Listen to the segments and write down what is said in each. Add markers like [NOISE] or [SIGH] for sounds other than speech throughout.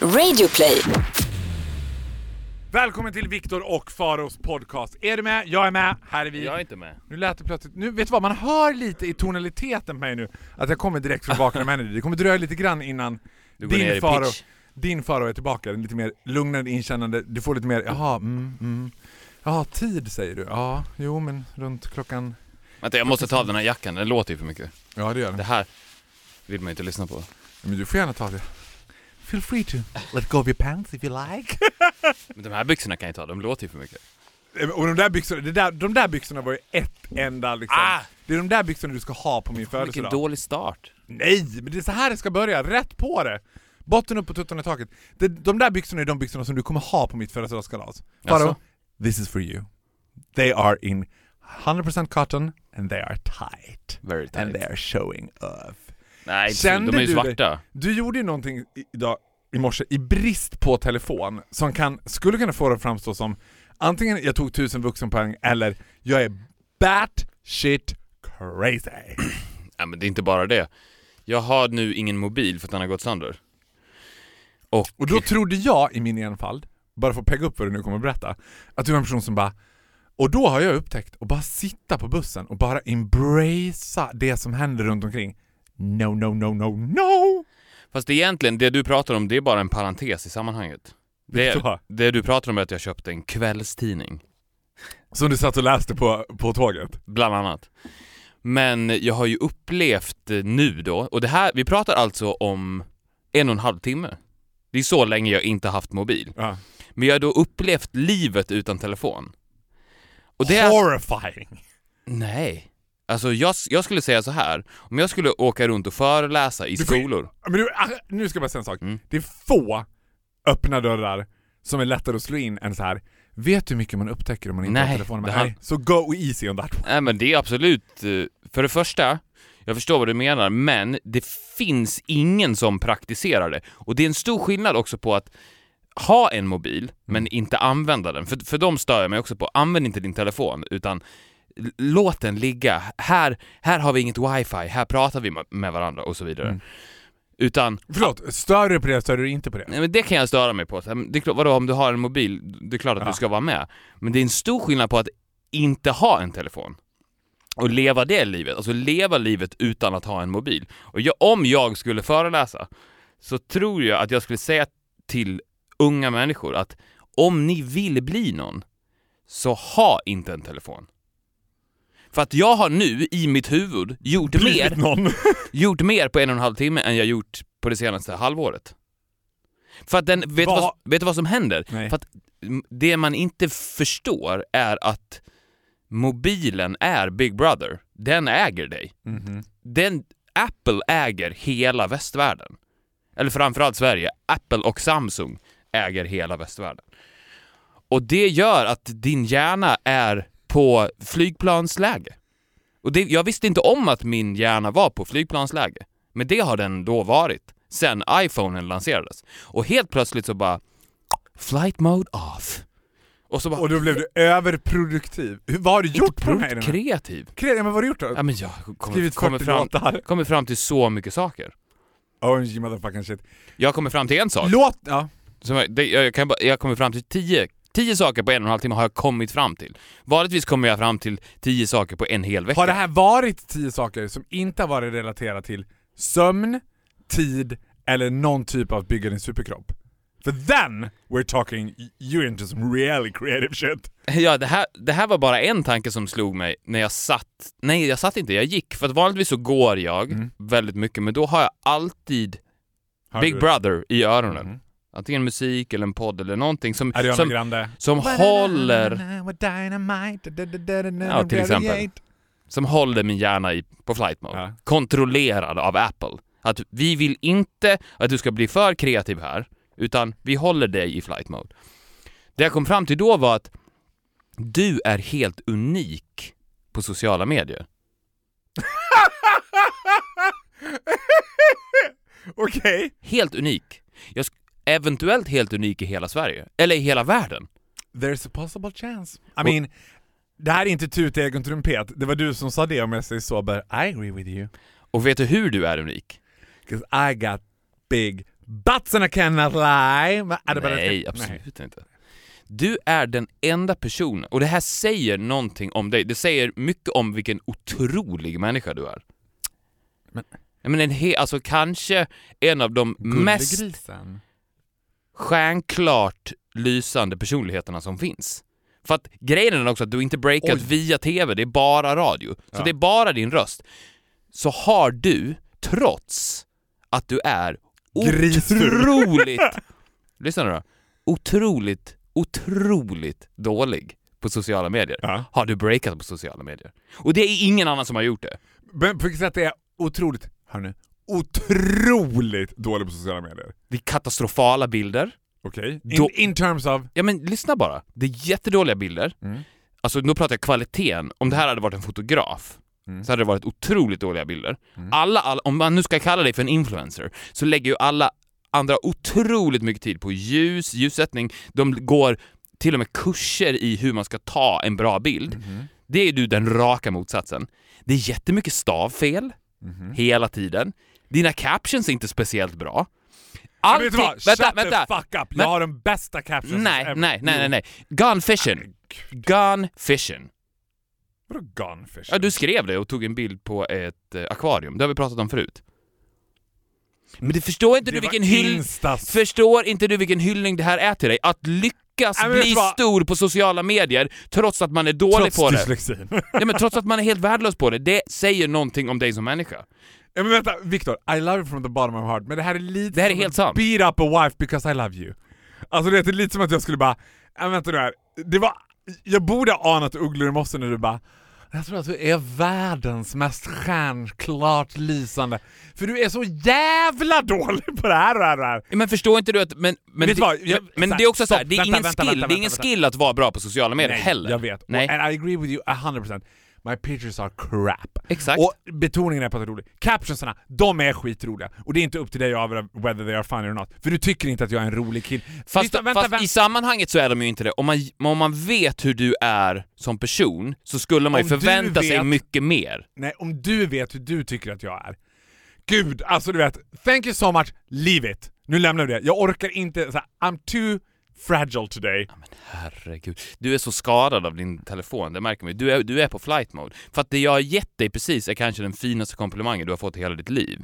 Radioplay. Välkommen till Viktor och Faros podcast. Är du med? Jag är med. Här är vi. Jag är inte med. Nu lät det plötsligt... Nu, vet du vad? Man hör lite i tonaliteten på mig nu att jag kommer direkt från Vakna med Energy. Det kommer dröja lite grann innan Du går ner din i Faro, pitch. din Faro är tillbaka. Lite mer lugnande, inkännande. Du får lite mer, jaha, mm, mm. Jaha, tid säger du. Ja, jo men runt klockan... Vänta, jag måste ta av den här jackan, den låter ju för mycket. Ja det gör Det det. här vill man ju inte lyssna på. Men du får gärna ta det. Feel free to let go of your pants if you like. [LAUGHS] Men de här byxorna kan jag ta, de låter ju för mycket. Och de där byxorna, det där, de där byxorna var ju ett enda liksom. Ah! Det är de där byxorna du ska ha på min Vilken födelsedag. dålig start. Nej, men det är så här det ska börja. Rätt på det! Botten upp och tuttarna i taket. Det, de där byxorna är de byxorna som du kommer ha på mitt födelsedagskalas. Faro, Jaså? this is for you. They are in 100% cotton and they are tight. Very And tight. they are showing off. Nej, Kände de är ju du svarta. Du gjorde ju någonting idag i morse i brist på telefon som kan, skulle kunna få det att framstå som antingen jag tog tusen vuxenpoäng eller jag är bat shit crazy. [CLEARS THROAT] Nej men det är inte bara det. Jag har nu ingen mobil för att den har gått sönder. Och, Och då trodde jag i min enfald, bara för att pegga upp vad du nu kommer att berätta, att du var en person som bara och då har jag upptäckt att bara sitta på bussen och bara embracea det som händer runt omkring. No, no, no, no, no! Fast egentligen, det du pratar om, det är bara en parentes i sammanhanget. Det, det du pratar om är att jag köpte en kvällstidning, Som du satt och läste på, på tåget. bland annat. Men jag har ju upplevt nu då, och det här, vi pratar alltså om en och en halv timme. Det är så länge jag inte haft mobil. Ja. Men jag har då upplevt livet utan telefon. Och det är... Horrifying! Nej. Alltså jag, jag skulle säga så här. om jag skulle åka runt och föreläsa i får- skolor. Men du, ah, nu ska jag bara säga en sak. Mm. Det är få öppna dörrar som är lättare att slå in än så här. Vet du hur mycket man upptäcker om man inte Nej, har telefonen med? har- Nej, så go easy on that one. Nej men det är absolut, eh, för det första, jag förstår vad du menar, men det finns ingen som praktiserar det. Och det är en stor skillnad också på att ha en mobil, men inte använda den. För, för de stör jag mig också på. Använd inte din telefon, utan låt den ligga. Här, här har vi inget wifi, här pratar vi med- varandra och så vidare. Mm. Utan Förlåt, stör du på det stör du inte på det? Nej men det kan jag störa mig på. Det är klart, vadå om du har en mobil, det är klart att Ja. du ska vara med. Men det är en stor skillnad på att inte ha en telefon. Och leva det livet, alltså leva livet utan att ha en mobil. Och jag, om jag skulle föreläsa, så tror jag att jag skulle säga till unga människor att om ni vill bli någon, så ha inte en telefon. För att jag har nu i mitt huvud gjort mer Blivit [LAUGHS] gjort mer på en och en halv timme än jag gjort på det senaste halvåret. För att den, vet, du Vad- vet du vad som händer? Nej. För att mm, det man inte förstår är att mobilen är Big Brother. Den äger dig. Mhm. Den, Apple äger hela västvärlden. Eller framförallt Sverige. Apple och Samsung äger hela västvärlden. Och det gör att din hjärna är på flygplansläge. Och det, jag visste inte om att min hjärna var på flygplansläge. Men det har den då varit sen iPhonen lanserades. Och helt plötsligt så bara Flight mode off. Och så bara Och då blev du överproduktiv. Hur, vad har du gjort på de här kreativ. Kre- ja, men vad har du gjort då? Ja men jag kommer, kommer, 40 fram, kommer fram till så mycket saker. OMG motherfucking shit. Jag kommer fram till en sak. Låt... Ja. Som jag, det, jag, kan bara, jag kommer fram till tio, tio saker på en och en halv timme har jag kommit fram till. Vanligtvis kommer jag fram till tio saker på en hel vecka. Har det här varit tio saker som inte har varit relaterat till sömn, tid eller någon typ av bygga din superkropp? För then we're talking, you're into some really creative shit. Ja, det här, det här var bara en tanke som slog mig när jag satt, nej jag satt inte, jag gick. För att vanligtvis så går jag Mm. väldigt mycket, men då har jag alltid Big Brother i öronen. Mhm. Antingen musik eller en podd eller någonting som, Ariana som, Grande. som håller Ja, till exempel. som håller min hjärna i, på flight mode. Ja. Kontrollerad av Apple. Att vi vill inte att du ska bli för kreativ här, utan vi håller dig i flight mode. Det jag kom fram till då var att du är helt unik på sociala medier. [LAUGHS] Okej. Helt unik. Jag eventuellt helt unik i hela Sverige. Eller i hela världen. There's a possible chance. I mean, det här är inte tut i egen trumpet. Det var du som sa det om jag säger så, but I agree with you. Och vet du hur du är unik? Cause I got big Butts and I cannot lie. Men Nej, absolut inte. Du är den enda personen, och det här säger någonting om dig. Det säger mycket om vilken otrolig människa du är. Men- menar, en he- alltså kanske en av de mest Gullegrisen. Stjärnklart lysande personligheterna som finns. För att grejen är också att du inte breakat Oj. via TV, det är bara radio. Så Ja. det är bara din röst. Så har du, trots att du är Grisful. otroligt, [LAUGHS] lyssna nu då, otroligt, otroligt dålig på sociala medier, Ja. har du breakat på sociala medier. Och det är ingen annan som har gjort det. Men på vilket sätt är jag otroligt, hör nu, otroligt dålig på sociala medier? Det är katastrofala bilder. Okej? Då- In, in terms of... Ja men lyssna bara. Det är jättedåliga bilder. Mm. Alltså nu pratar jag kvaliteten. Om det här hade varit en fotograf Mm. så hade det varit otroligt dåliga bilder. Mm. Alla, alla, om man nu ska kalla dig för en influencer, så lägger ju alla andra otroligt mycket tid på ljus, ljussättning. De går till och med kurser i hur man ska ta en bra bild. Mhm. Det är du den raka motsatsen. Det är jättemycket stavfel Mhm. hela tiden. Dina captions är inte speciellt bra. Men vet du vad? vänta, Shut vänta! the fuck up! Men- Jag har den bästa captionen Nej, ever. nej, nej, nej, nej. Gone fishing. Gone fishing. Vadå gunfish? Ja, du skrev det och tog en bild på ett eh, akvarium. Det har vi pratat om förut. Men du förstår inte det du vilken hyll... Instas. Förstår inte du vilken hyllning det här är till dig? Att lyckas Nej, bli stor på sociala medier trots att man är dålig Trots på det. dyslexin. Ja, men trots att man är helt värdelös på det. Det säger någonting om dig som människa. Ja, men vänta, Viktor, I love you from the bottom of my heart, men det här är lite Det här är helt sant. beat up a wife because I love you. Alltså det är lite som att jag skulle bara, äh, vänta nu här, det var, jag borde ha anat ugglor i mossen när du bara jag tror att du är världens mest stjärnklart lysande. För du är så jävla dålig på det här och det här och det här. Men förstår inte du att... Men, men, det, vad? Jag- men här, det är också så här, stopp, det är vänta, ingen vänta, skill, vänta, det är ingen skill att vara bra på sociala medier Nej, heller. jag vet. Nej. Och, and I agree with you 100%. My pictures are crap. Exakt. Och betoningen är på att det är roligt. Captionsarna, de är skitroliga. Och det är inte upp till dig att avgöra whether they are funny or not. För du tycker inte att jag är en rolig kille. Fast, Lyssna, vänta, fast vänta. i sammanhanget så är de ju inte det. Om man, om man vet hur du är som person så skulle man ju Om förvänta sig vet- mycket mer. Nej, om du vet hur du tycker att jag är. Gud, alltså du vet. Thank you so much, leave it. Nu lämnar vi det. Jag orkar inte, så här, I'm too fragile today. Men Herregud. Du är så skadad av din telefon, det märker man ju. Du är, du är på flight mode. För att det jag har gett dig precis är kanske den finaste komplimangen du har fått i hela ditt liv.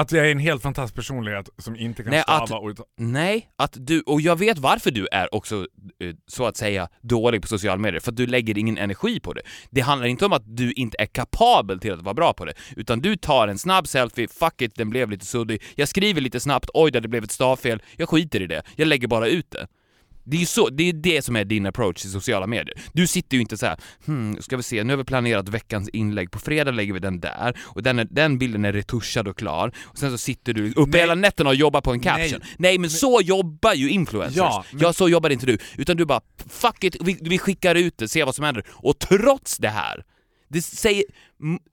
Att jag är en helt fantastisk personlighet som inte kan Nej, stava att- och... Nej, att du, och jag vet varför du är också eh, så att säga dålig på sociala medier, för att du lägger ingen energi på det. Det handlar inte om att du inte är kapabel till att vara bra på det, utan du tar en snabb selfie, fuck it, den blev lite suddig, jag skriver lite snabbt, oj där det blev ett stavfel, jag skiter i det, jag lägger bara ut det. Det är ju så, det är det som är din approach till sociala medier. Du sitter ju inte så här, hmm, ska vi se, nu har vi planerat veckans inlägg, på fredag lägger vi den där, och den, är, den bilden är retuschad och klar, och sen så sitter du uppe Nej. hela nätterna och jobbar på en caption. Nej, men så jobbar ju influencers. Ja, men- Ja, så jobbar inte du. Utan du bara, fuck it, vi, vi skickar ut det, se vad som händer. Och trots det här, det säger,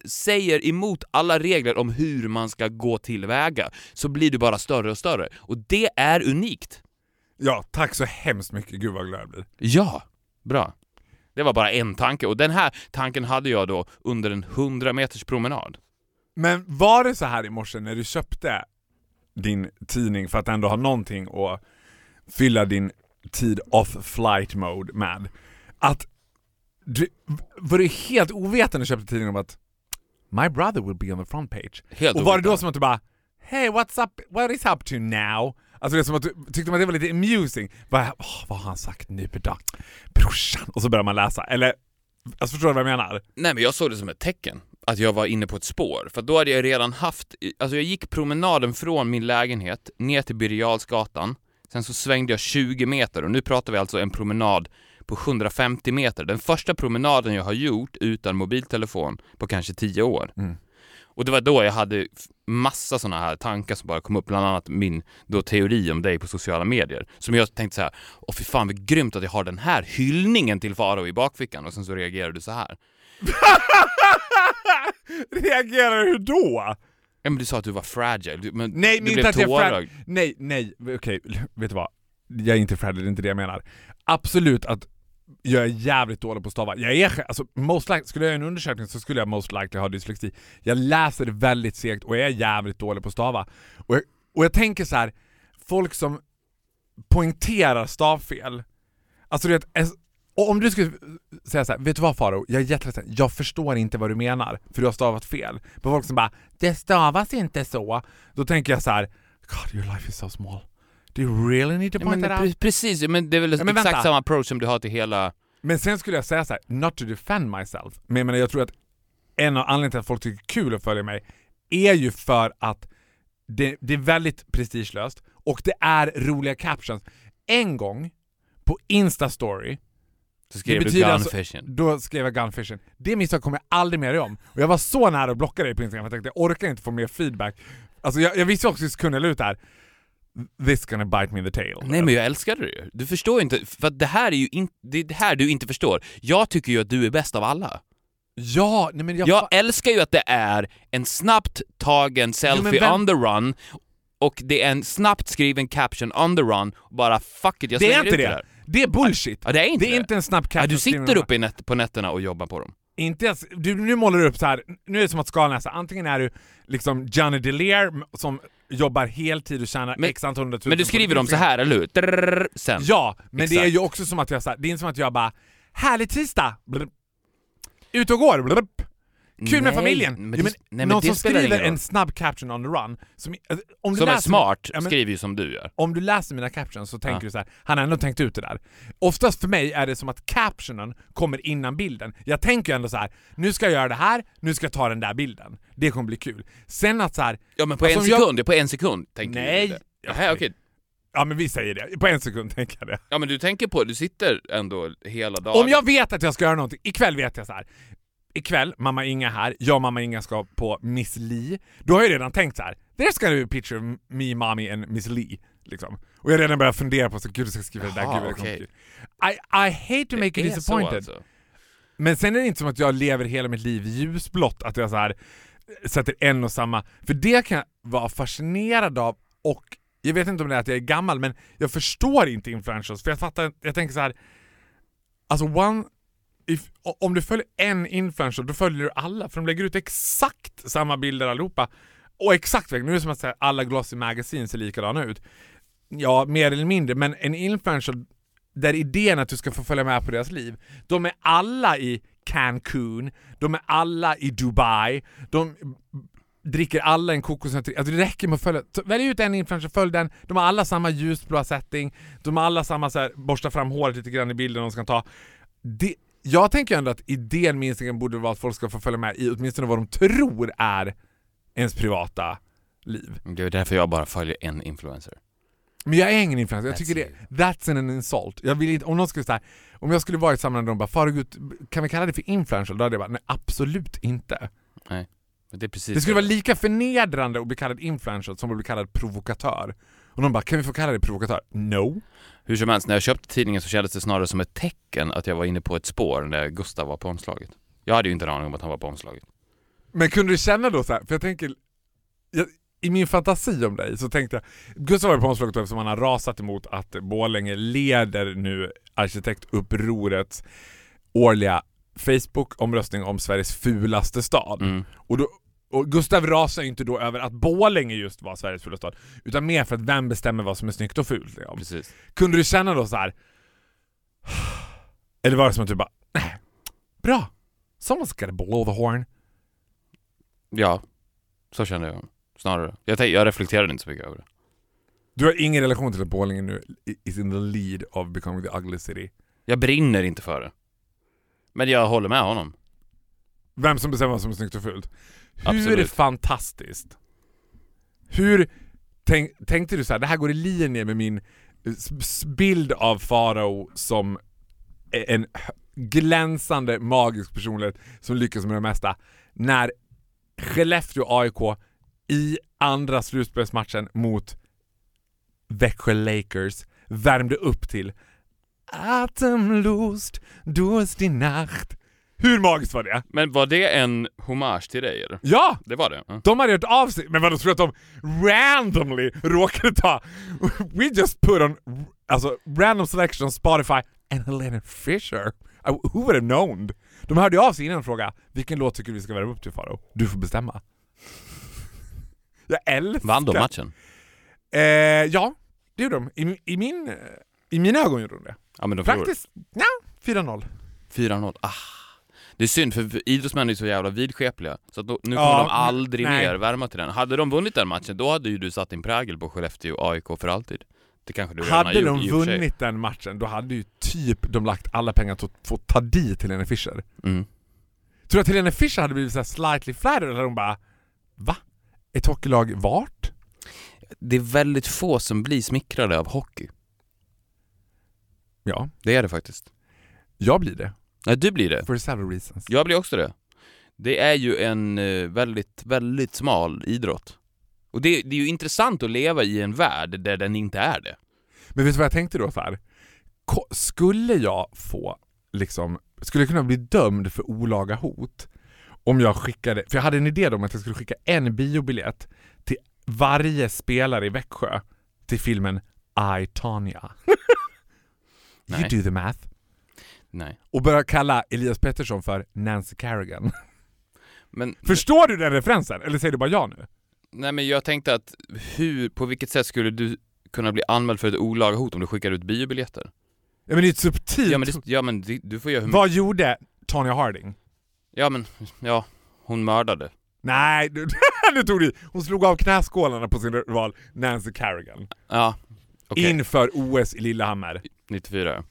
säger emot alla regler om hur man ska gå tillväga, så blir du bara större och större. Och det är unikt. Ja, tack så hemskt mycket. Gud vad glad jag blir. Ja, bra. Det var bara en tanke, och den här tanken hade jag då under en 100 meters promenad. Men var det så här i morse när du köpte din tidning för att ändå ha någonting att fylla din tid off flight mode med, att du, var du helt ovetande när du köpte tidningen om att My brother will be on the front page? Helt Och var det då som att du bara Hey what's up, what is up to now? Alltså det är som att tyckte man det var lite amusing. Vad, åh, vad har han sagt nu då? Brorsan. Och så börjar man läsa. Eller, alltså förstår du vad jag menar? Nej men jag såg det som ett tecken att jag var inne på ett spår, för då hade jag redan haft, alltså jag gick promenaden från min lägenhet ner till Birger sen så svängde jag 20 meter och nu pratar vi alltså en promenad på 750 meter. Den första promenaden jag har gjort utan mobiltelefon på kanske 10 år. Mm. Och det var då jag hade massa sådana här tankar som bara kom upp, bland annat min då teori om dig på sociala medier. Som jag tänkte så här, åh fy fan vad grymt att jag har den här hyllningen till Faro i bakfickan och sen så reagerade du så här. [LAUGHS] Reagerar hur då? Ja, men du sa att du var fragile, du, men Nej, du blev tårögd. Nej, nej, okej, vet du vad? Jag är inte fragile, det är inte det jag menar. Absolut att jag är jävligt dålig på att stava. Jag är, alltså, most likely, skulle jag göra en undersökning så skulle jag most likely ha dyslexi. Jag läser väldigt segt och jag är jävligt dålig på att stava. Och jag, Och jag tänker så här, folk som poängterar stavfel. Alltså du vet, och om du skulle säga så här, vet du vad Faro? Jag är jätteledsen, jag förstår inte vad du menar, för du har stavat fel. På folk som bara, det stavas inte så. Då tänker jag så här, God your life is so small. Do you really need to Ja, point men, that out? pre- precis, men det är väl Ja, exakt vänta. samma approach som du har till hela... Men sen skulle jag säga så här, not to defend myself, men jag, menar, jag tror att en av anledningarna till att folk tycker det kul att följa mig är ju för att det, det är väldigt prestigelöst och det är roliga captions. En gång på Insta-story, Så skrev Det du betyder alltså- gunfishing. då skrev jag gunfishing. Det misstaget kommer jag aldrig mer om. Och jag var så nära att blocka dig på Instagram för jag tänkte jag orkar inte få mer feedback. Alltså jag, jag visste också i sekunden ut här. This gonna bite me in the tail. Nej men jag älskar det ju. Du förstår ju inte, för det här är ju in, det är det här du inte förstår. Jag tycker ju att du är bäst av alla. Ja, nej men jag... Jag älskar ju att det är en snabbt tagen selfie vem- on the run och det är en snabbt skriven caption on the run och bara fuck it, jag det är slänger inte ut det det. där. Det är bullshit. Ja, det är inte det är det. inte en snabb Ja, caption. du skriven sitter uppe nät, på nätterna och jobbar på dem. Inte ens, du, nu målar du upp så här. nu är det som att skalan är så antingen är du liksom Johnny DeLear som jobbar heltid och tjänar Men- x antal hundratusen Men du skriver dem så här, eller hur? Drrrr, sen. Ja, men det är Exakt. ju också som att jag det är som att jag bara Härlig tisdag! Blub. Ut och går! Blub. Kul med Nej, familjen! men det- men nej, någon som skriver en snabb caption on the run, som, eh, om, du Som är läser, smart Ja, men- skriver ju som du gör. om du läser mina captions så tänker Ja. du så här, han har ändå tänkt ut det där. Oftast för mig är det som att captionen kommer innan bilden. Jag tänker ju ändå så här: nu ska jag göra det här, nu ska jag ta den där bilden. Det kommer bli kul. Sen att så här, Ja men på Alltså, en om jag- sekund, på en sekund tänker Nej. du det. Jaha, okej. ja men vi säger det, på en sekund tänker jag det. Ja men du tänker på, du sitter ändå hela dagen. Om jag vet att jag ska göra någonting, ikväll vet jag så här. Ikväll, mamma Inga här, jag och mamma Inga ska på Miss Li. Då har jag redan tänkt så här. there's gonna be a picture of me, mommy and Miss Li. Liksom. Och jag har redan börjat fundera på så gud jag ska skriva det där, gud kul. I, I hate to make you Det så disappointed. alltså. Men sen är det inte som att jag lever hela mitt liv ljusblått, att jag så här sätter en och samma... För det kan jag vara fascinerad av och jag vet inte om det är att jag är gammal men jag förstår inte influencers för jag fattar, jag tänker så här. Alltså one... If, om du följer en influencer då följer du alla för de lägger ut exakt samma bilder allihopa. Och exakt, nu är det som att säga alla glossy magazines ser likadana ut. Ja, mer eller mindre, men en influencer där idén att du ska få följa med på deras liv, de är alla i Cancun, de är alla i Dubai, de dricker alla en kokosnöt. Alltså det räcker med att följa. Så Välj ut en influencer, följ den. De har alla samma ljusblå setting, de har alla samma så här, borsta fram håret lite grann i bilden de ska ta. Det, jag tänker ändå att idén med Instagram borde vara att folk ska få följa med i åtminstone vad de tror är ens privata liv. Det är därför jag bara följer en influencer. Men jag är ingen influencer, jag That's tycker det, you. that's an insult. Jag vill inte, om någon skulle säga, om jag skulle vara i ett sammanhang där de bara Fargut, kan vi kalla det för influencer? Då hade jag bara, nej absolut inte. Men det är precis Det skulle vara lika förnedrande att bli kallad influencer som att bli kallad provokatör. Och de bara, kan vi få kalla dig provokatör? No. Hur som helst, när jag köpte tidningen så kändes det snarare som ett tecken att jag var inne på ett spår när Gustav var på omslaget. Jag hade ju inte en aning om att han var på omslaget. Men kunde du känna då så här, för jag tänker, jag, i min fantasi om dig så tänkte jag, Gustav var på omslaget eftersom han har rasat emot att Borlänge leder nu arkitektupprorets årliga Facebook-omröstning om Sveriges fulaste stad. Mm. Och, då, och Gustav rasar ju inte då över att Borlänge just var Sveriges fulaste stad, utan mer för att vem bestämmer vad som är snyggt och fult? Liksom. Precis. Kunde du känna då så här. Eller var det som att du bara, nej, bra, someone's gotta blow the horn. Ja, så kände jag snarare. Jag, jag reflekterade inte så mycket över det. Du har ingen relation till att Borlänge nu is in the lead of becoming the ugly city. Jag brinner inte för det. Men jag håller med honom. Vem som bestämmer vad som är snyggt och fult. Hur Absolut. fantastiskt. Hur tänk, tänkte du så här, det här går i linje med min s- bild av Farao som en hö- glänsande magisk personlighet som lyckas med det mesta. När Skellefteå AIK i andra slutspelsmatchen mot Växjö Lakers värmde upp till Atemlust, Durst i Nacht. Hur magiskt var det? Men var det en hommage till dig eller? Ja! Det var det? Ja. De hade gjort av sig, men vadå tror du att de randomly råkade ta... We just put on alltså, random selection on Spotify and Helena Fisher. I, who would have known? De hörde av sig innan och frågade vilken låt tycker du vi ska värma upp till Faro? Du får bestämma. Jag älskar... Vann de matchen? Eh, ja, det gjorde de. I, i, min, I mina ögon gjorde de det. Ja men de. Faktiskt, ja, 4-0. 4-0. Ah. Det är synd för idrottsmän är så jävla vidskepliga, så då, nu Ja, kommer de men- aldrig nej. mer värma till den. Hade de vunnit den matchen, då hade ju du satt din prägel på Skellefteå AIK för alltid. Det kanske du redan Hade gjort de och sig. vunnit den matchen, då hade ju typ de lagt alla pengar på att få ta dit Helene Fischer. Mm. Tror du att Helene Fischer hade blivit så här slightly flattered eller hon bara Va? Ett hockeylag vart? Det är väldigt få som blir smickrade av hockey. Ja, Det är det faktiskt. jag blir det. Nej, du blir det. For several reasons. Jag blir också det. Det är ju en eh, väldigt, väldigt smal idrott. Och det, det är ju intressant att leva i en värld där den inte är det. Men vet du vad jag tänkte då så här? Skulle jag få, liksom, skulle jag kunna bli dömd för olaga hot om jag skickade, för jag hade en idé om att jag skulle skicka en biobiljett till varje spelare i Växjö till filmen I, Tanya. [LAUGHS] you do the math. Nej. Och börja kalla Elias Pettersson för Nancy Kerrigan. Men, [LAUGHS] Förstår du den referensen? Eller säger du bara ja nu? nej men jag tänkte att hur, på vilket sätt skulle du kunna bli anmäld för ett olaga hot om du skickar ut biobiljetter? Ja men det är ett subtilt... Ja men, det, ja, men det, du får göra hur Vad gjorde Tanya Harding? Ja men, ja, hon mördade. Nej, du, [LAUGHS] nu tog du i. Hon slog av knäskålarna på sin rival Nancy Kerrigan. Ja, okej. Inför OS i Lillehammer. 94.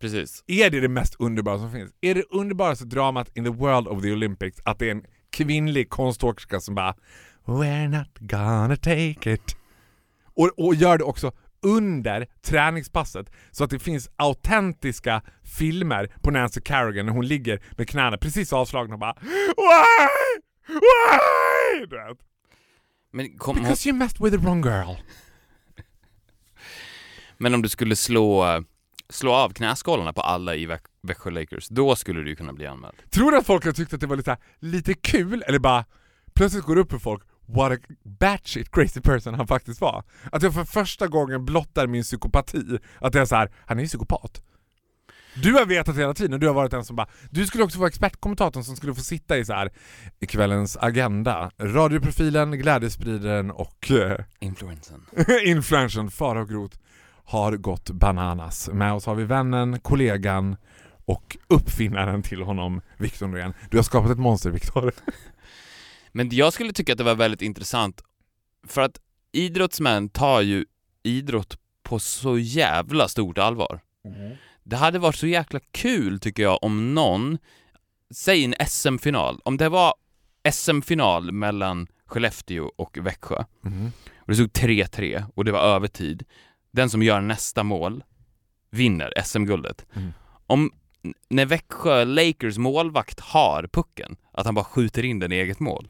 Precis. Är det det mest underbara som finns? Är det underbaraste dramat in the world of the Olympics att det är en kvinnlig konståkerska som bara We're not gonna take it. Och, och gör det också under träningspasset så att det finns autentiska filmer på Nancy Kerrigan när hon ligger med knäna precis avslagna och bara Why? Why? Du vet. Men, kom, hon, Because you messed with the wrong girl. men om du skulle slå, slå av knäskålarna på alla i Väx- Växjö Lakers, då skulle du kunna bli anmäld. Tror du att folk har tyckt att det var lite, lite kul eller bara plötsligt går det upp för folk what a batshit crazy person han faktiskt var? Att jag för första gången blottar min psykopati, att jag är så här, han är ju psykopat. Du har vetat hela tiden, du har varit den som bara, du skulle också vara expertkommentatorn som skulle få sitta i så här i kvällens agenda. Radioprofilen, glädjespridaren och eh, Influensen. [LAUGHS] influencern Farao Groth har gått bananas. Med oss har vi vännen, kollegan och uppfinnaren till honom, Viktor Norén. Du har skapat ett monster, Viktor. [LAUGHS] Men jag skulle tycka att det var väldigt intressant, för att idrottsmän tar ju idrott på så jävla stort allvar. Det hade varit så jäkla kul tycker jag om någon, säg en SM-final, om det var SM-final mellan Skellefteå och Växjö Mhm. och det stod 3-3 och det var övertid. Den som gör nästa mål vinner SM-guldet. Mm. Om när Växjö Lakers målvakt har pucken, att han bara skjuter in den i eget mål.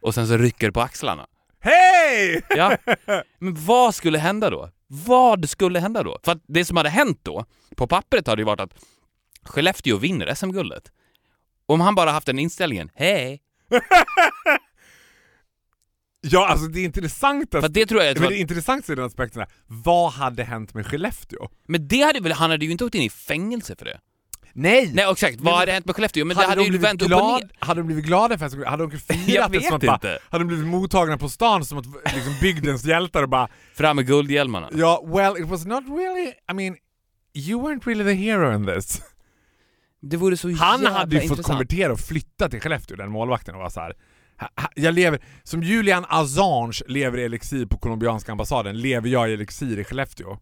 Och sen så rycker på axlarna. Hej! Ja, [LAUGHS] men vad skulle hända då? Vad skulle hända då? För att det som hade hänt då, på pappret hade ju varit att Skellefteå vinner SM-guldet. Om han bara haft den inställningen, hej! [LAUGHS] Ja, alltså det intressanta... För att det tror jag, jag tror men det intressanta i den aspekten är, vad hade hänt med Skellefteå? men det hade väl, han hade ju inte åkt in i fängelse för det. Nej! Nej exakt, vad Men- hade hänt med Skellefteå? Men det hade de ju blivit vänt upp och glad, ner. Hade de blivit glada för att Hade de kunnat fira Jag det som att bara. Hade de blivit mottagna på stan som att liksom bygdens hjältar och bara Fram med guldhjälmarna. Ja, well it was not really, I mean, you weren't really the hero in this. Det vore så Han hade ju fått intressant. konvertera och flytta till Skellefteå, den målvakten, och var så här. "Ha- ha- Jag lever, som Julian Assange lever i elixir på colombianska ambassaden, lever jag i elixir i Skellefteå.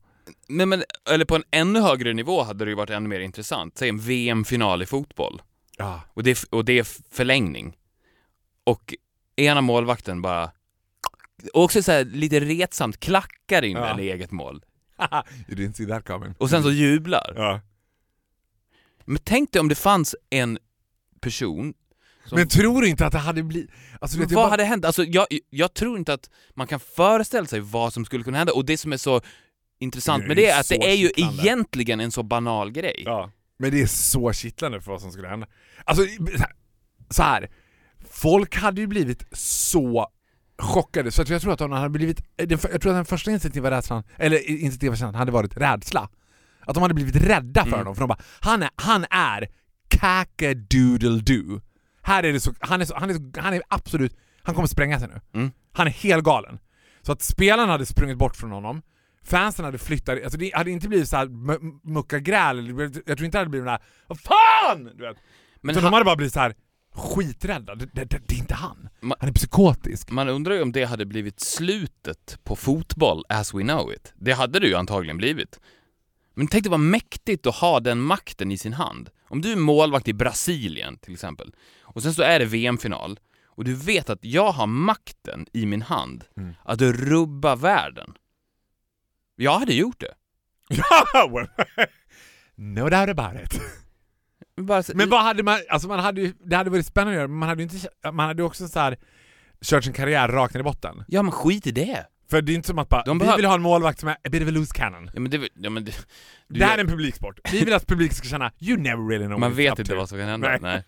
Nej men, eller på en ännu högre nivå hade det ju varit ännu mer intressant. Säg en VM-final i fotboll. Ja. Och det, och det är förlängning. Och ena målvakten bara... Och också så här, lite retsamt klackar in Ja. den i eget mål. you didn't see that coming. Och sen så jublar. Ja. Men tänk dig om det fanns en person som... Men tror du inte att det hade blivit... Alltså, vad bara- hade hänt? Alltså jag, jag tror inte att man kan föreställa sig vad som skulle kunna hända och det som är så intressant Det är med det är att det är ju kittlande. egentligen en så banal grej. Ja. Men det är så kittlande för vad som skulle hända. Alltså, så här. Folk hade ju blivit så chockade, så jag tror att de hade blivit... Jag tror att den första instinktiva rädslan, eller instinktiva känslan hade varit rädsla. Att de hade blivit rädda för Mm. honom, för de bara han är, han är kaka-doodle-doo. Här är det så, han är, så, han är, han är absolut, han kommer spränga sig nu. Mm. Han är helt galen. Så att spelarna hade sprungit bort från honom, fansen hade flyttat, alltså det hade inte blivit såhär mucka-gräl, jag tror inte det hade blivit den där Vad fan! Du vet. Men så han, de hade bara blivit så här skiträdda, det, det, det, är inte han. Ma- Han är psykotisk. man undrar ju om det hade blivit slutet på fotboll as we know it. Det hade det ju antagligen blivit. Men tänk dig vad mäktigt att ha den makten i sin hand. Om du är målvakt i Brasilien till exempel, och sen så är det VM-final, och du vet att jag har makten i min hand Mm. att rubba världen. Jag hade gjort det. [LAUGHS] No doubt about it. Bara Men vad hade man, alltså man hade ju, det hade varit spännande att göra, men man hade ju inte, man hade också så här kört sin karriär rakt ner i botten. Ja men skit i det. För det är inte som att bara, De vi behöv- vill ha en målvakt som är a bit of a loose cannon. Ja men det, ja, men det, du det här är en publiksport. Vi vill att publiken ska känna, you never really know Man vet inte to." vad som kan hända. Nej. Nej,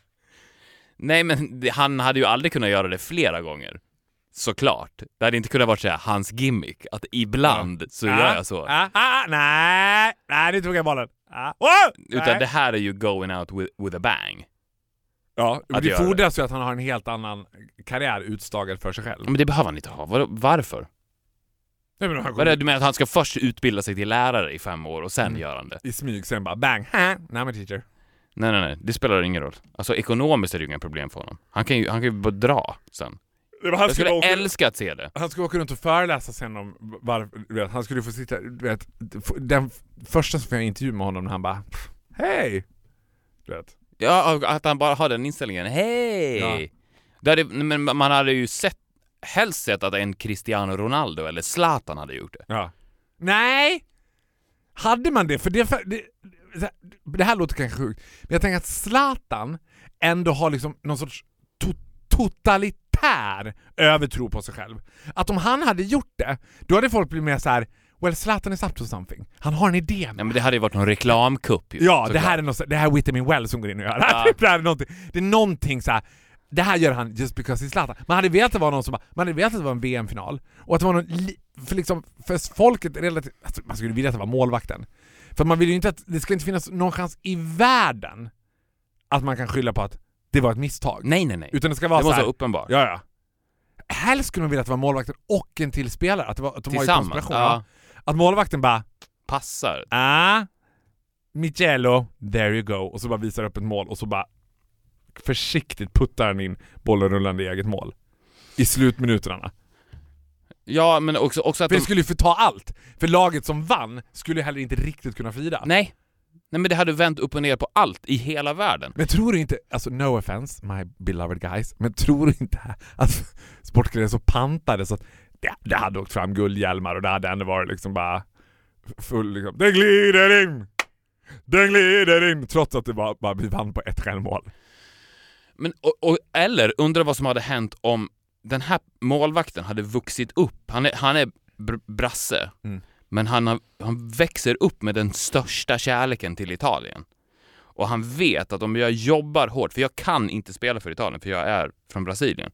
Nej men det, han hade ju aldrig kunnat göra det flera gånger. Såklart. Det hade inte kunnat vara så här, hans gimmick, att ibland så Ah, gör jag så. Ah, ah, nej, nej, nu tog jag bollen. Ah, oh, Utan nej. det här är ju going out with, with a bang. Ja, det göra det. fordras ju att han har en helt annan karriär utstagad för sig själv. Men det behöver han inte ha. Var, varför? Nej, men han Vad är det, du menar att han ska först utbilda sig till lärare i fem år och sen Mm. gör han det? I smyg, sen bara bang, ha, now I'm a teacher. Nej, nej, nej. Det spelar ingen roll. Alltså ekonomiskt är det ju inga problem för honom. Han kan ju, han kan ju bara dra sen. Han Jag skulle, åka, älska att se det. han skulle åka runt och föreläsa sen om varför, han skulle få sitta, du vet, den första som jag intervju med honom när han bara "Pff, Hej! Du vet. Ja, att han bara har den inställningen. Hej! Ja. Det hade, men man hade ju sett, helst sett att en Cristiano Ronaldo eller Zlatan hade gjort det. Ja. Nej! Hade man det? För det, för det, det här låter kanske sjukt, men jag tänker att Zlatan ändå har liksom någon sorts to, totalitär övertro på sig själv. Att om han hade gjort det, då hade folk blivit mer så här. Well, Zlatan is up to something. Han har en idé. Ja, men det hade ju varit någon reklamkupp ju. Ja, det här är något, det här är Vitamin Well som går in och gör. Ja. [LAUGHS] det, här är någonting, det är någonting så här. Det här gör han just because he's Zlatan. Man hade velat att det var någon som man hade velat att det var en VM-final. Och att det var någon, för liksom, för folket relativt, alltså man skulle vilja att det var målvakten. För man vill ju inte att, det ska inte finnas någon chans i världen att man kan skylla på att det var ett misstag. Nej, nej, nej. Utan det ska Det vara så måste här, vara uppenbart. ja ja. Helst skulle man vilja att det var målvakten och en till spelare, att, det var, att de var i Tillsammans. konspiration. Ja. Att målvakten bara Passar. Ah, Michello, there you go. Och så bara visar upp ett mål och så bara försiktigt puttar han in bollen rullande i eget mål. I slutminuterna. Ja, men också, också att För det de... skulle ju förta allt. För laget som vann skulle heller inte riktigt kunna fira. Nej. Nej men det hade vänt upp och ner på allt i hela världen. Men tror du inte, alltså no offense my beloved guys, men tror du inte att Sportgrejen så pantade så att det, det hade åkt fram guldhjälmar och det hade ändå varit liksom bara full liksom, den glider in! Den glider in! Trots att det var, bara vi vann på ett självmål. Men, och, och, eller undra vad som hade hänt om den här målvakten hade vuxit upp. Han är, han är br brasse, Mm. men han, har, han växer upp med den största kärleken till Italien. Och han vet att om jag jobbar hårt, för jag kan inte spela för Italien, för jag är från Brasilien.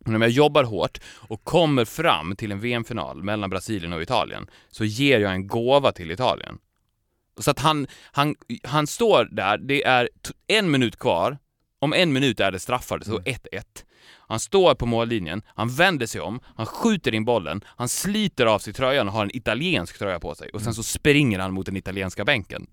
Men om jag jobbar hårt och kommer fram till en VM-final mellan Brasilien och Italien, så ger jag en gåva till Italien. Så att han, han, han står där, det är en minut kvar, om en minut är det straffar, så 1-1. Han står på mållinjen, han vänder sig om, han skjuter in bollen, han sliter av sig tröjan och har en italiensk tröja på sig och sen så springer han mot den italienska bänken.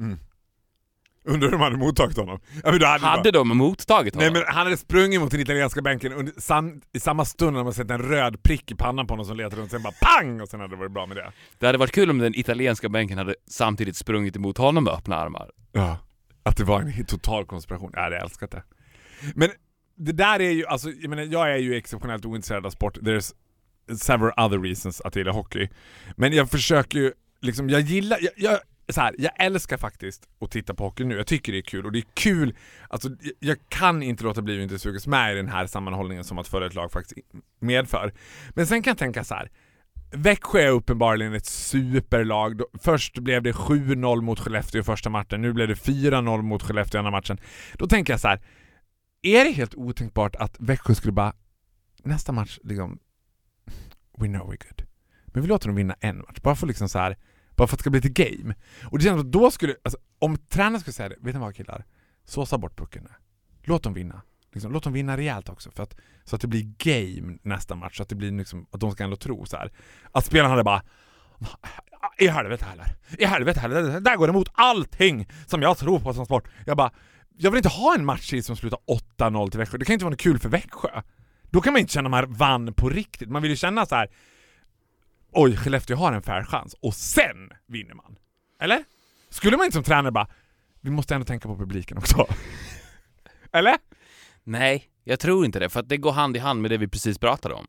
Undrar hur de hade mottagit honom? Ja, hade Hade de mottagit Nej honom? men han hade sprungit mot den italienska bänken under, sam, i samma stund när man sett en röd prick i pannan på honom som letade runt, sen bara PANG! Och sen hade det varit bra med det. Det hade varit kul om den italienska bänken hade samtidigt sprungit emot honom med öppna armar. Ja. Att det var en total konspiration. Jag hade älskat det. Men det där är ju, alltså, jag menar jag är ju exceptionellt ointresserad av sport. There's several other reasons att jag gillar hockey. Men jag försöker ju, liksom, jag gillar, jag, jag, så här, jag älskar faktiskt att titta på hockey nu. Jag tycker det är kul och det är kul, alltså jag, jag kan inte låta bli att inte sugas med i den här sammanhållningen som att föra ett lag faktiskt medför. Men sen kan jag tänka så här. Växjö är uppenbarligen ett superlag. Först blev det 7-0 mot Skellefteå i första matchen, nu blev det 4-0 mot Skellefteå i andra matchen. Då tänker jag så här är det helt otänkbart att Växjö skulle bara, nästa match, liksom, we know we're good. Men vi låter dem vinna en match, bara för liksom så här, bara för att det ska bli lite game. Och det känns som att då skulle, alltså, om tränaren skulle säga det, vet ni vad killar? Såsa bort pucken nu. Låt dem vinna. liksom, låt dem vinna rejält också för att, så att det blir game nästa match, så att det blir liksom, att de ska ändå tro så här. Att spelarna hade bara i helvete heller. I helvete heller. Det där går emot allting som jag tror på som sport. Jag bara, jag vill inte ha en match som slutar 8-0 till Växjö. Det kan inte vara något kul för Växjö. Då kan man inte känna att man vann på riktigt. Man vill ju känna så här. Oj, Skellefteå har en fair chans. Och sen vinner man. Eller? Skulle man inte som tränare bara, vi måste ändå tänka på publiken också. [LAUGHS] Eller? Nej, jag tror inte det, för att det går hand i hand med det vi precis pratade om.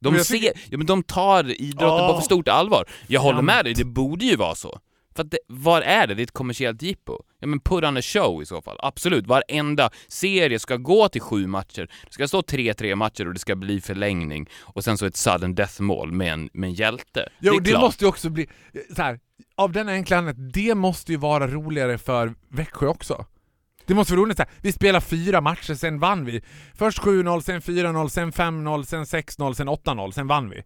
De ser, ja men de tar idrotten på Åh. för stort allvar. Jag håller med dig, det borde ju vara så. För att det, vad är det? Det är ett kommersiellt jippo. Ja men put on a show i så fall. Absolut, varenda serie ska gå till sju matcher. Det ska stå 3-3 matcher och det ska bli förlängning. Och sen så ett sudden death-mål med en, med en hjälte. Jo, det är det, klart. måste ju också bli, så här, av den enkla anledningen, det måste ju vara roligare för Växjö också. Det måste vara roligt så här. vi spelar fyra matcher, sen vann vi. Först 7-0, sen 4-0, sen 5-0, sen 6-0, sen 8-0, sen vann vi.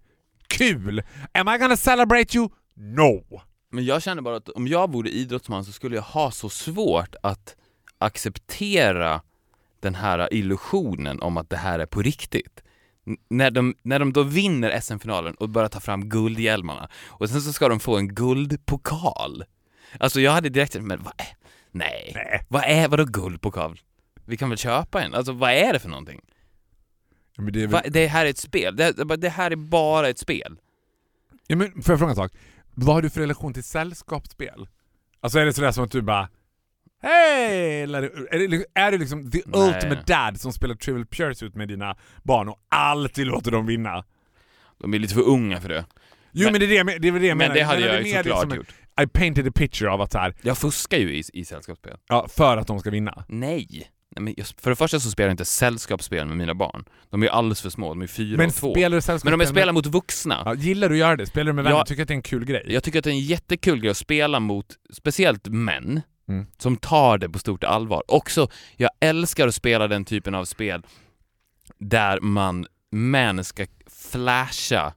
Kul! Am I gonna celebrate you? No! Men jag känner bara att om jag vore idrottsman så skulle jag ha så svårt att acceptera den här illusionen om att det här är på riktigt. N- när, de, när de då vinner SM-finalen och börjar ta fram guldhjälmarna och sen så ska de få en guldpokal. Alltså jag hade direkt men vad är, nej, Nej. vad är, vadå guldpokal? Vi kan väl köpa en? Alltså vad är det för någonting? Det är väl... Va, det här är ett spel, det, det här är bara ett spel. Ja, men får jag fråga en sak? Vad har du för relation till sällskapsspel? Alltså är det sådär som att du bara Hej! Är det, liksom- är det liksom the Nej. ultimate dad som spelar Trivial Pursuit med dina barn och alltid låter dem vinna? De är lite för unga för det. Jo Men- men, det är det, jag men- det är det jag Men menar. det hade Men jag är ju såklart liksom- gjort. I painted a picture av att så här, Jag fuskar ju i, i sällskapsspel. ja, för att de ska vinna. Nej. Nej men jag, för det första så spelar jag inte sällskapsspel med mina barn. De är ju alldeles för små, de är fyra Men och två. spelar du sällskapsspel Men om jag spelar med... mot vuxna, Ja, gillar du att göra det? Spelar du med vänner? Ja. Tycker att det är en kul grej? jag tycker att det är en jättekul grej att spela mot, speciellt män, Mm. som tar det på stort allvar. Också, jag älskar att spela den typen av spel där man, män ska flasha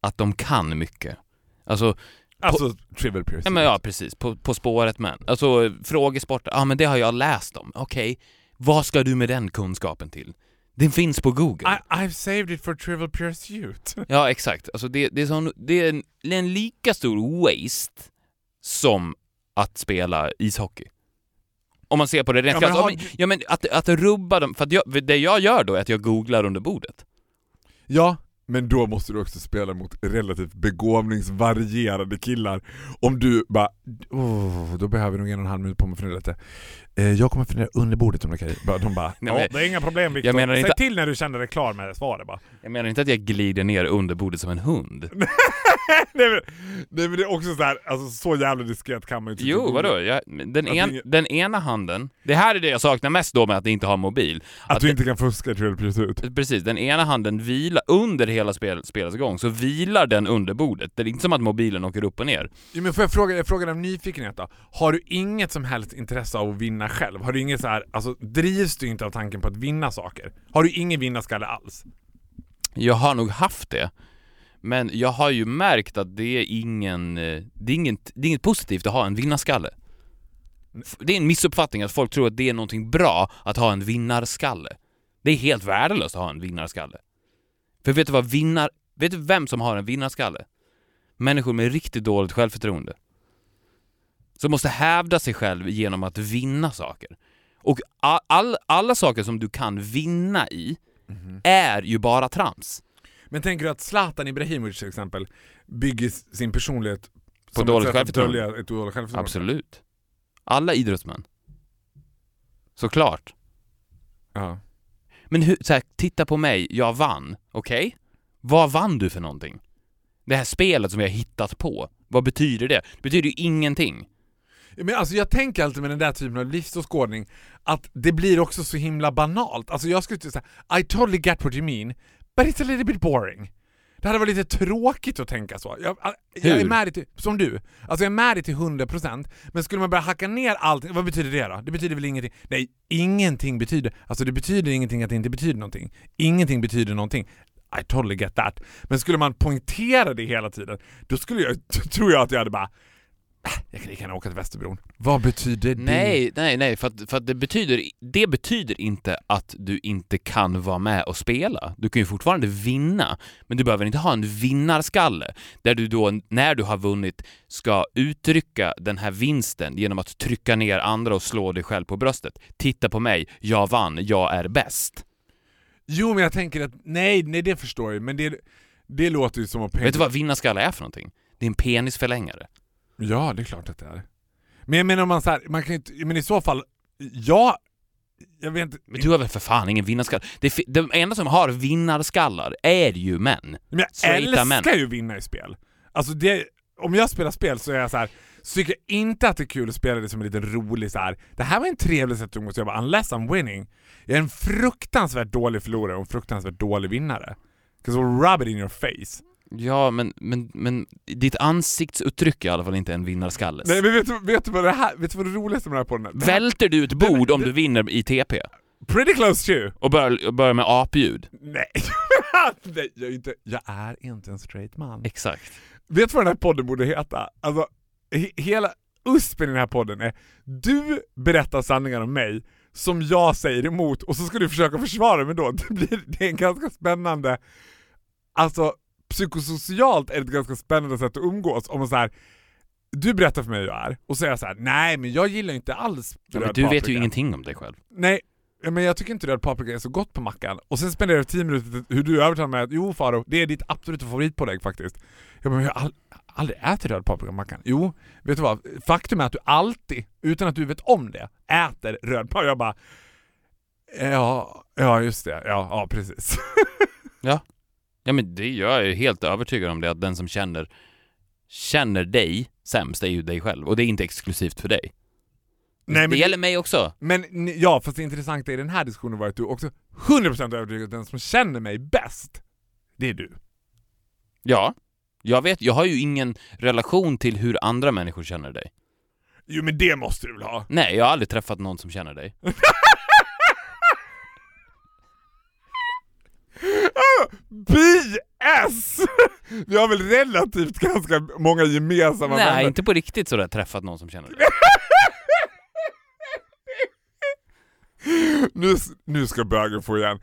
att de kan mycket. Alltså, Alltså Trivial Pursuit. Ja, men ja precis, på, på spåret men. Alltså frågesport, ja men det har jag läst om. Okej, vad ska du med den kunskapen till? Den finns på google. I, I've saved it for Trivial Pursuit. [LAUGHS] Ja exakt, alltså det, det, är, sån, det är en, en lika stor waste som att spela ishockey. Om man ser på det rent Ja, men har Ja, men, att, att rubba dem, för jag, det jag gör då är att jag googlar under bordet. Ja, men då måste du också spela mot relativt begåvningsvarierade killar. Om du bara, oh, då behöver du nog en och en halv minut på mig att fundera lite. Eh, jag kommer fundera under bordet om det kan Bara- De bara, Nej, men- det är inga problem Viktor. jag menar Säg inte- till när du känner dig klar med svaret bara. Jag menar inte att jag glider ner under bordet som en hund. [LAUGHS] [LAUGHS] nej, men, nej men det är också så här, alltså så jävla diskret kan man ju inte Jo, vadå? Jag, den, Att en, ingen- den ena handen, det här är det jag saknar mest då med att inte ha mobil. Att, du inte kan fuska i Trivial Pursuit. Precis, den ena handen vilar, under hela spel, spelets gång, så vilar den under bordet. Det är inte som att mobilen åker upp och ner. Ja, men får jag fråga, jag frågar av nyfikenhet då. Har du inget som helst intresse av att vinna själv? Har du inget så här, alltså drivs du inte av tanken på att vinna saker? Har du ingen vinnarskalle alls? Jag har nog haft det. Men jag har ju märkt att det är ingen, eh, det är inget, det är inget positivt att ha en vinnarskalle. Det är en missuppfattning att folk tror att det är någonting bra att ha en vinnarskalle. Det är helt värdelöst att ha en vinnarskalle. För vet du vad vinnar... Vet du vem som har en vinnarskalle? Människor med riktigt dåligt självförtroende. Som måste hävda sig själv genom att vinna saker. Och all, all, alla saker som du kan vinna i är ju bara trams. Men tänker du att Zlatan Ibrahimovic till exempel bygger sin personlighet som dåligt självförtroende? ett dåligt självförtroende? Absolut. Alla idrottsmän. Såklart. Ja. Men hur, så här, titta på mig, jag vann. Okej? Vad vann du för någonting? Det här spelet som jag har hittat på, vad betyder det? Det betyder ju ingenting. Men alltså jag tänker alltid med den där typen av livsåskådning att det blir också så himla banalt. Alltså jag skulle säga I totally get what you mean, but it's a little bit boring. Det hade varit lite tråkigt att tänka så. Jag, jag är med dig till, som du. Alltså jag är med dig till 100% men skulle man börja hacka ner allting, vad betyder det då? Det betyder väl ingenting? Nej, ingenting betyder, alltså det betyder ingenting att det inte betyder någonting. Ingenting betyder någonting. I totally get that. Men skulle man poängtera det hela tiden, då skulle jag, [LAUGHS] tror jag att jag hade bara jag kan lika gärna åka till Västerbron. Vad betyder det? Nej, nej, nej, för att, för att det, betyder, det betyder inte att du inte kan vara med och spela. Du kan ju fortfarande vinna, men du behöver inte ha en vinnarskalle där du då, när du har vunnit, ska uttrycka den här vinsten genom att trycka ner andra och slå dig själv på bröstet. Titta på mig, jag vann, jag är bäst. Jo men jag tänker att, nej, nej det förstår jag men det, det låter ju som att... Vet du vad vinnarskalle är för någonting? Det är en penisförlängare. Ja, det är klart att det är. Men jag menar om man så här, man kan inte, men i så fall, ja, jag vet inte. Men du har väl för fan ingen vinnarskalle? Det, fi- de enda som har vinnarskallar är ju män. Men jag Straighta älskar män. ju vinna i spel. Alltså det, om jag spelar spel så är jag så här. så tycker jag inte att det är kul att spela det som en liten rolig så här. det här var en trevlig sätt att umgås, jag bara unless I'm winning. Jag är en fruktansvärt dålig förlorare och en fruktansvärt dålig vinnare. 'Cause we'll rub it in your face. Ja, men, men, men ditt ansiktsuttryck är i alla fall inte en vinnarskalles. Nej men vet du, vet du vad det här, vet du vad det roligaste med den här podden är? Välter du ett bord om du vinner i TP? Pretty close to! Och börjar, börjar med apljud? Nej, [LAUGHS] Nej jag, är inte, jag är inte en straight man. Exakt. Vet du vad den här podden borde heta? Alltså, he hela USPen i den här podden är du berättar sanningar om mig som jag säger emot och så ska du försöka försvara mig då. [LAUGHS] Det, blir, det är en ganska spännande, alltså psykosocialt är det ett ganska spännande sätt att umgås om man så här. Du berättar för mig hur jag är och så säger jag så här: nej men jag gillar inte alls Ja, men du vet paprika." ju ingenting om dig själv. Nej, men jag tycker inte röd paprika är så gott på mackan. Och sen spenderar jag 10 minuter hur du övertalar mig att jo Faro, det är ditt absoluta favoritpålägg faktiskt. Jag bara, men jag har all, aldrig ätit röd paprika på mackan. Jo, vet du vad? Faktum är att du alltid, utan att du vet om det, äter röd paprika. Jag bara, ja, ja just det, ja, ja precis. [LAUGHS] Ja men det, jag är helt övertygad om det, att den som känner, känner dig sämst är ju dig själv. Och det är inte exklusivt för dig. Nej, det men- gäller mig också. Men ja, fast det intressanta i den här diskussionen var att du också 100% övertygad att den som känner mig bäst, det är du. Ja. Jag vet, jag har ju ingen relation till hur andra människor känner dig. Jo men det måste du väl ha? Nej, jag har aldrig träffat någon som känner dig. [LAUGHS] BS! Vi har väl relativt ganska många gemensamma Nej, vänner. inte på riktigt sådär träffat någon som känner dig. [LAUGHS] Nu, nu ska bögen få igen.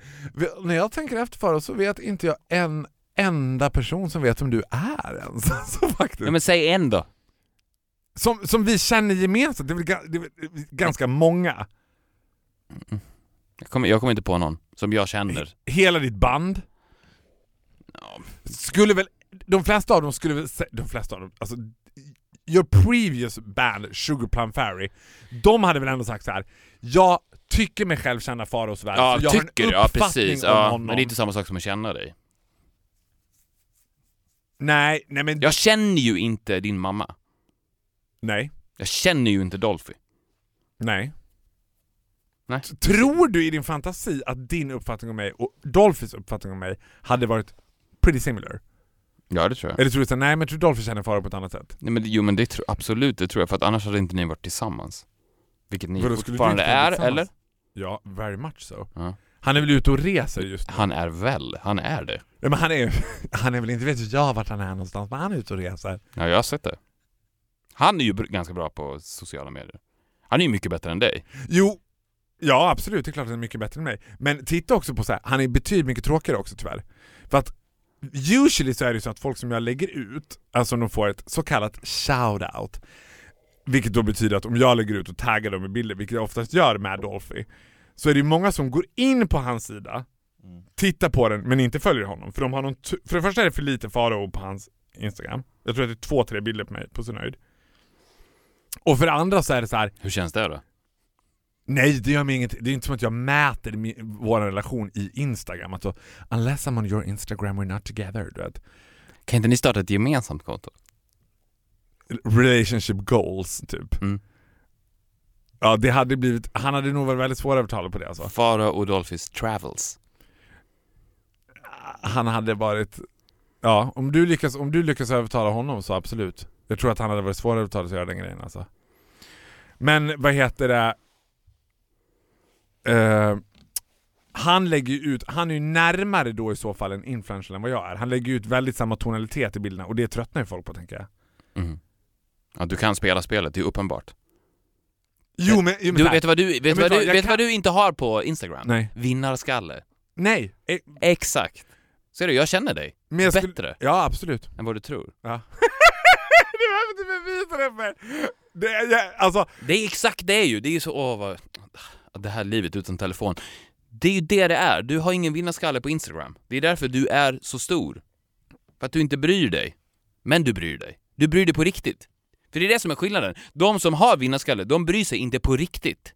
När jag tänker efter för så vet inte jag en enda person som vet vem du är ens. [LAUGHS] Så faktiskt. Ja, men säg en då. som, som vi känner gemensamt, det är väl, det är väl ganska många. Jag kommer, jag kommer inte på någon som jag känner. Hela ditt band. Ja. Skulle väl, de flesta av dem skulle väl sä- de flesta av dem, alltså your previous band, Sugar Plum Fairy, de hade väl ändå sagt så här. jag tycker mig själv känna Faraos värld, Ja, så jag tycker, har en ja uppfattning precis. om Ja, honom. men det är inte samma sak som att känna dig. Nej, nej men... Jag känner ju inte din mamma. Nej. Jag känner ju inte Dolphy. Nej. Nej. Tror du i din fantasi att din uppfattning om mig och Dolphys uppfattning om mig hade varit pretty similar? Ja, det tror jag. Eller tror du såhär, nej men tror Dolphy känner Farao på ett annat sätt? Nej, men, jo men det tror absolut, det tror jag, för att annars hade inte ni varit tillsammans. Vilket ni Vadå, fortfarande är, eller? Ja, very much so. Ja. Han är väl ute och reser just nu? Han är väl, han är det. Ja, men han är [LAUGHS] han är väl inte, vet jag vart han är någonstans, men han är ute och reser. Ja, jag har sett det. Han är ju ganska bra på sociala medier. Han är ju mycket bättre än dig. Jo, ja absolut, det är klart att han är mycket bättre än mig. Men titta också på så här, han är betydligt mycket tråkigare också tyvärr. För att usually så är det så att folk som jag lägger ut, alltså de får ett så kallat shout-out. Vilket då betyder att om jag lägger ut och taggar dem i bilder, vilket jag oftast gör med Dolphy, så är det många som går in på hans sida, tittar på den men inte följer honom. För, de har någon för det första är det för lite Farao på hans Instagram. Jag tror att det är två, tre bilder på mig på sin höjd. Och för det andra så är det så här. Hur känns det då? Nej, det gör mig inget. Det är inte som att jag mäter mi- vår relation i Instagram. Alltså, unless I'm on your Instagram we're not together. Du vet. Kan inte ni starta ett gemensamt konto? Relationship goals, typ. Mm. Ja, det hade blivit... Han hade nog varit väldigt svår att övertala på det alltså. Farao och Dolphys Travels. Han hade varit... Ja, om du lyckas, om du lyckas övertala honom så absolut. Jag tror att han hade varit svår att övertala sig att göra den grejen alltså. Men vad heter det? Eh, han lägger ut, han är ju närmare då i så fall en influencer än vad jag är. Han lägger ut väldigt samma tonalitet i bilderna och det tröttnar ju folk på tänker jag. Mm. Ja, du kan spela spelet, det är uppenbart. Jo men... Jo, men Du, vet du vad du, vet vad, du, vet kan- vad du inte har på Instagram? Nej. Vinnarskalle. Nej! Eh, Exakt. Ser du, jag känner dig. Men skulle... Bättre Ja, absolut. än vad du tror. Ja. [LAUGHS] du behöver inte bevisa det för... Det är, jag, alltså, Det är exakt det ju. Det är ju så, åh vad... Det här livet utan telefon. Det är ju det det är. Du har ingen vinnarskalle på Instagram. Det är därför du är så stor. För att du inte bryr dig. Men du bryr dig. Du bryr dig på riktigt. För det är det som är skillnaden. De som har vinnarskalle, de bryr sig inte på riktigt.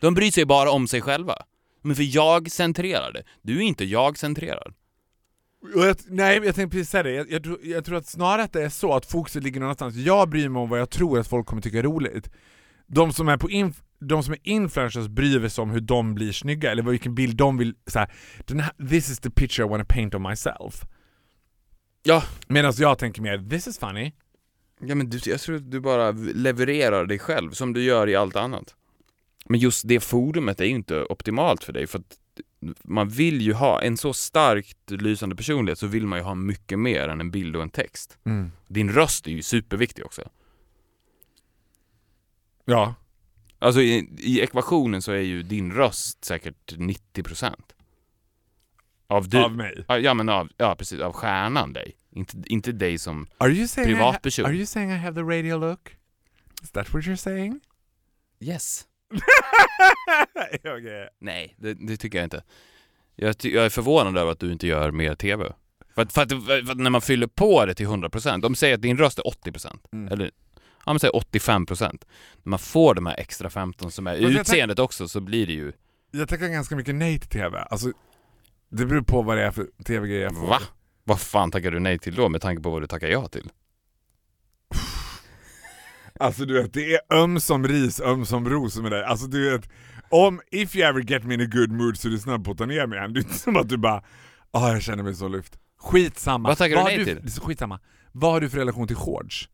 De bryr sig bara om sig själva. Men för jag-centrerade. Du är inte jag-centrerad. jag, nej, jag tänkte precis säga det. Jag, jag, tror, jag tror att snarare att det är så att fokuset ligger någon annanstans. Jag bryr mig om vad jag tror att folk kommer tycka är roligt. De som är på inf- de som är influencers bryr sig om hur de blir snygga, eller vilken bild de vill... Så här, den här, this is the picture I want to paint of myself. Ja. Medan jag tänker mer, this is funny. Ja men du, jag tror att du bara levererar dig själv som du gör i allt annat. Men just det forumet är ju inte optimalt för dig för att man vill ju ha en så starkt lysande personlighet så vill man ju ha mycket mer än en bild och en text. Din röst är ju superviktig också. Ja. Alltså i, i ekvationen så är ju din röst säkert 90% av du. Av mig. Ja, men av, ja precis, av stjärnan dig. Inte, inte dig som Are you saying I ha- privatperson. Are you saying I have the radio look? Is that what you're saying? Yes. [LAUGHS] okay. Nej, det, det tycker jag inte. Jag, jag är förvånad över att du inte gör mer TV. För att, för, att, för att när man fyller på det till 100%, de säger att din röst är 80%. Mm. Eller, ja men säg 85%. När man får de här extra 15 som är tänk- utseendet också så blir det ju, Jag tackar ganska mycket nej till TV. Alltså, det beror på vad det är för TV-grejer jag får. va? Vad fan tackar du nej till då med tanke på vad du tackar ja till? [LAUGHS] Alltså du vet, det är ömsom ris, ömsom ros med dig. Alltså du vet, om, if you ever get me in a good mood så är du snabb på att ta ner mig igen. Det är inte som att du bara, ah jag känner mig så lyft. Skitsamma. Vad tackar du nej till? Skitsamma. Vad har du för relation till shorts?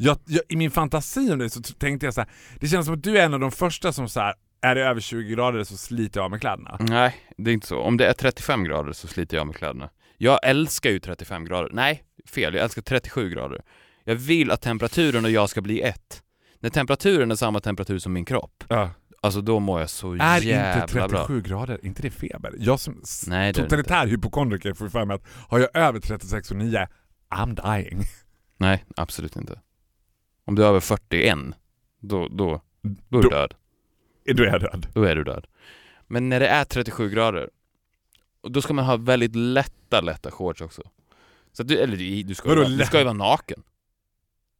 Jag, jag, I min fantasi om det så tänkte jag så här. det känns som att du är en av de första som så här, är det över 20 grader så sliter jag av med kläderna. Nej, det är inte så. Om det är 35 grader så sliter jag med kläderna. Jag älskar ju 35 grader. Nej, fel. Jag älskar 37 grader. Jag vill att temperaturen och jag ska bli ett. När temperaturen är samma temperatur som min kropp, Ja. alltså då mår jag så Är jävla inte bra. 37 grader, inte det feber? Jag som Nej, är totalitär hypokondriker får för mig att har jag över 36 och 9, I'm dying. Nej, absolut inte. Om du är över 41, då, då, då är du Då- död. Då är jag död. Då är du död. Men när det är 37 grader, då ska man ha väldigt lätta, lätta shorts också. Så att du, eller du, du ska, ju du ska ju vara naken.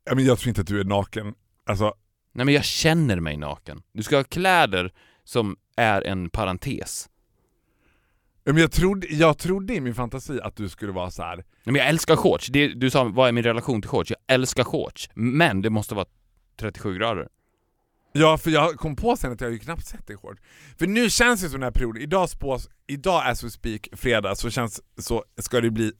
Ja, men jag tror inte att du är naken. Alltså, Nej men jag känner mig naken. Du ska ha kläder som är en parentes. Men jag, trodde, jag trodde i min fantasi att du skulle vara så här. Nej, men jag älskar shorts. Det, du sa, vad är min relation till shorts? Jag älskar shorts. Men det måste vara 37 grader. Ja, för jag kom på sen att jag ju knappt sett dig short. För nu känns det som den här perioden, idag spås, idag as we speak, fredag, så känns så ska det bli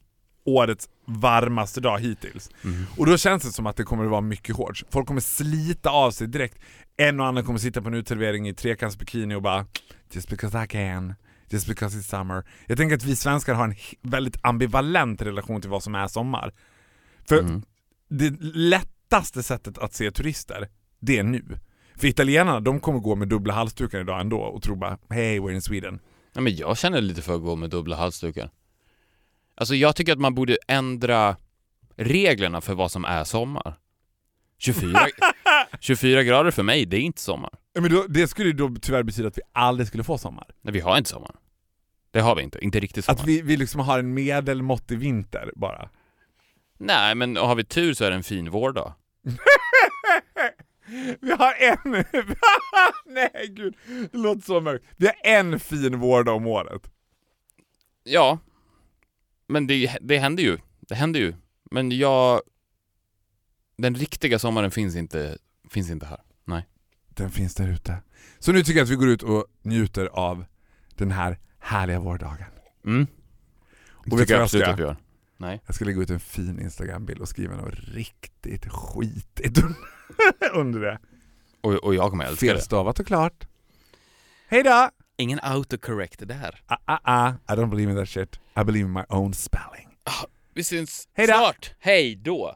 årets varmaste dag hittills. Och då känns det som att det kommer att vara mycket shorts. Folk kommer slita av sig direkt. En och annan kommer sitta på en uteservering i trekantsbikini och bara Just because I can, just because it's summer. Jag tänker att vi svenskar har en väldigt ambivalent relation till vad som är sommar. För Mm. det lättaste sättet att se turister, det är nu. För italienarna, de kommer gå med dubbla halsdukar idag ändå och tro bara Hey, we're in Sweden. Ja, men jag känner lite för att gå med dubbla halsdukar. Alltså jag tycker att man borde ändra reglerna för vad som är sommar. 24, 24 [LAUGHS] grader för mig, det är inte sommar. Ja, Men då, det skulle ju då tyvärr betyda att vi aldrig skulle få sommar. Nej, vi har inte sommar. Det har vi inte. Inte riktigt sommar. Att vi, vi liksom har en medelmåttig vinter bara. Nej, men har vi tur så är det en fin vårdag. [LAUGHS] Vi har en... [LAUGHS] Nej gud, det låter så mörkt. Vi har en fin vårdag om året. Ja. Men det, det händer ju. Det händer ju. Men jag... Den riktiga sommaren finns inte, finns inte här. Nej. Den finns där ute. Så nu tycker jag att vi går ut och njuter av den här härliga vårdagen. Mm. Och Det vet du vad jag ska att vi gör. Nej. Jag ska lägga ut en fin Instagram-bild och skriva något riktigt skitigt [LAUGHS] under det. Och, och jag kommer älska det. Felstavat och klart. Hej då! Ingen autocorrect där. Ah, ah, ah. I don't believe in that shit. I believe in my own spelling. Vi syns Hej då! snart. Hej då!